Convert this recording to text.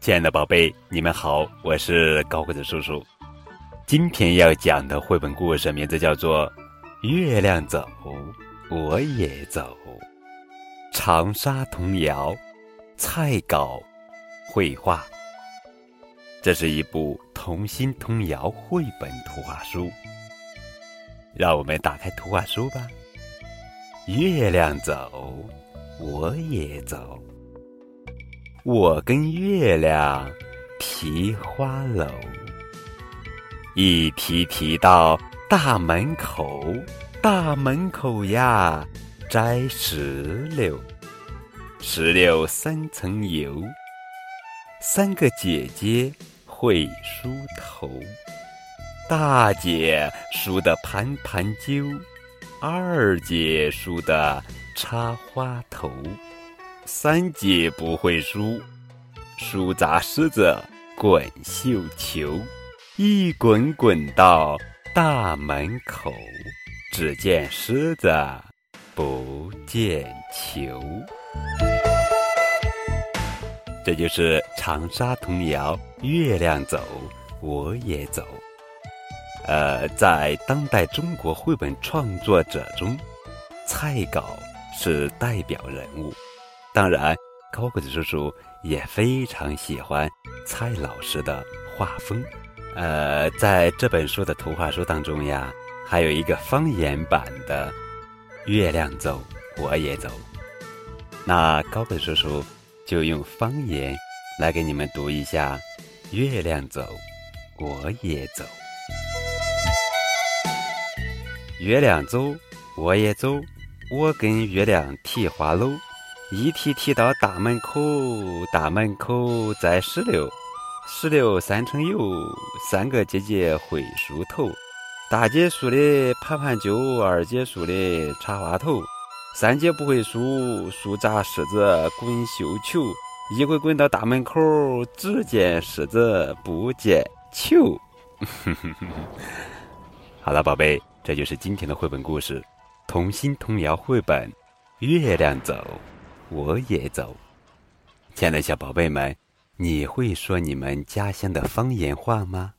亲爱的宝贝，你们好，我是高个子叔叔。今天要讲的绘本故事名字叫做《月亮走，我也走》。长沙童谣，蔡稿，绘画。这是一部童心童谣绘本图画书。让我们打开图画书吧。月亮走，我也走。我跟月亮提花篓，一提提到大门口，大门口呀摘石榴，石榴三层油，三个姐姐会梳头，大姐梳的盘盘揪，二姐梳的插花头。三姐不会输，输砸狮子滚绣球，一滚滚到大门口，只见狮子不见球。这就是长沙童谣《月亮走，我也走》。呃，在当代中国绘本创作者中，蔡稿是代表人物。当然，高个子叔叔也非常喜欢蔡老师的画风。呃，在这本书的图画书当中呀，还有一个方言版的《月亮走，我也走》。那高个子叔叔就用方言来给你们读一下《月亮走，我也走》。月亮走，我也走，我跟月亮提花篓。一提提到大门口，大门口栽石榴，石榴三层油，三个姐姐会梳头，大姐梳的盘盘揪，二姐梳的插花头，三姐不会梳，梳砸柿子滚绣球，一滚滚到大门口，只见柿子不见球。好了，宝贝，这就是今天的绘本故事，童心童谣绘本《月亮走》。我也走，亲爱的小宝贝们，你会说你们家乡的方言话吗？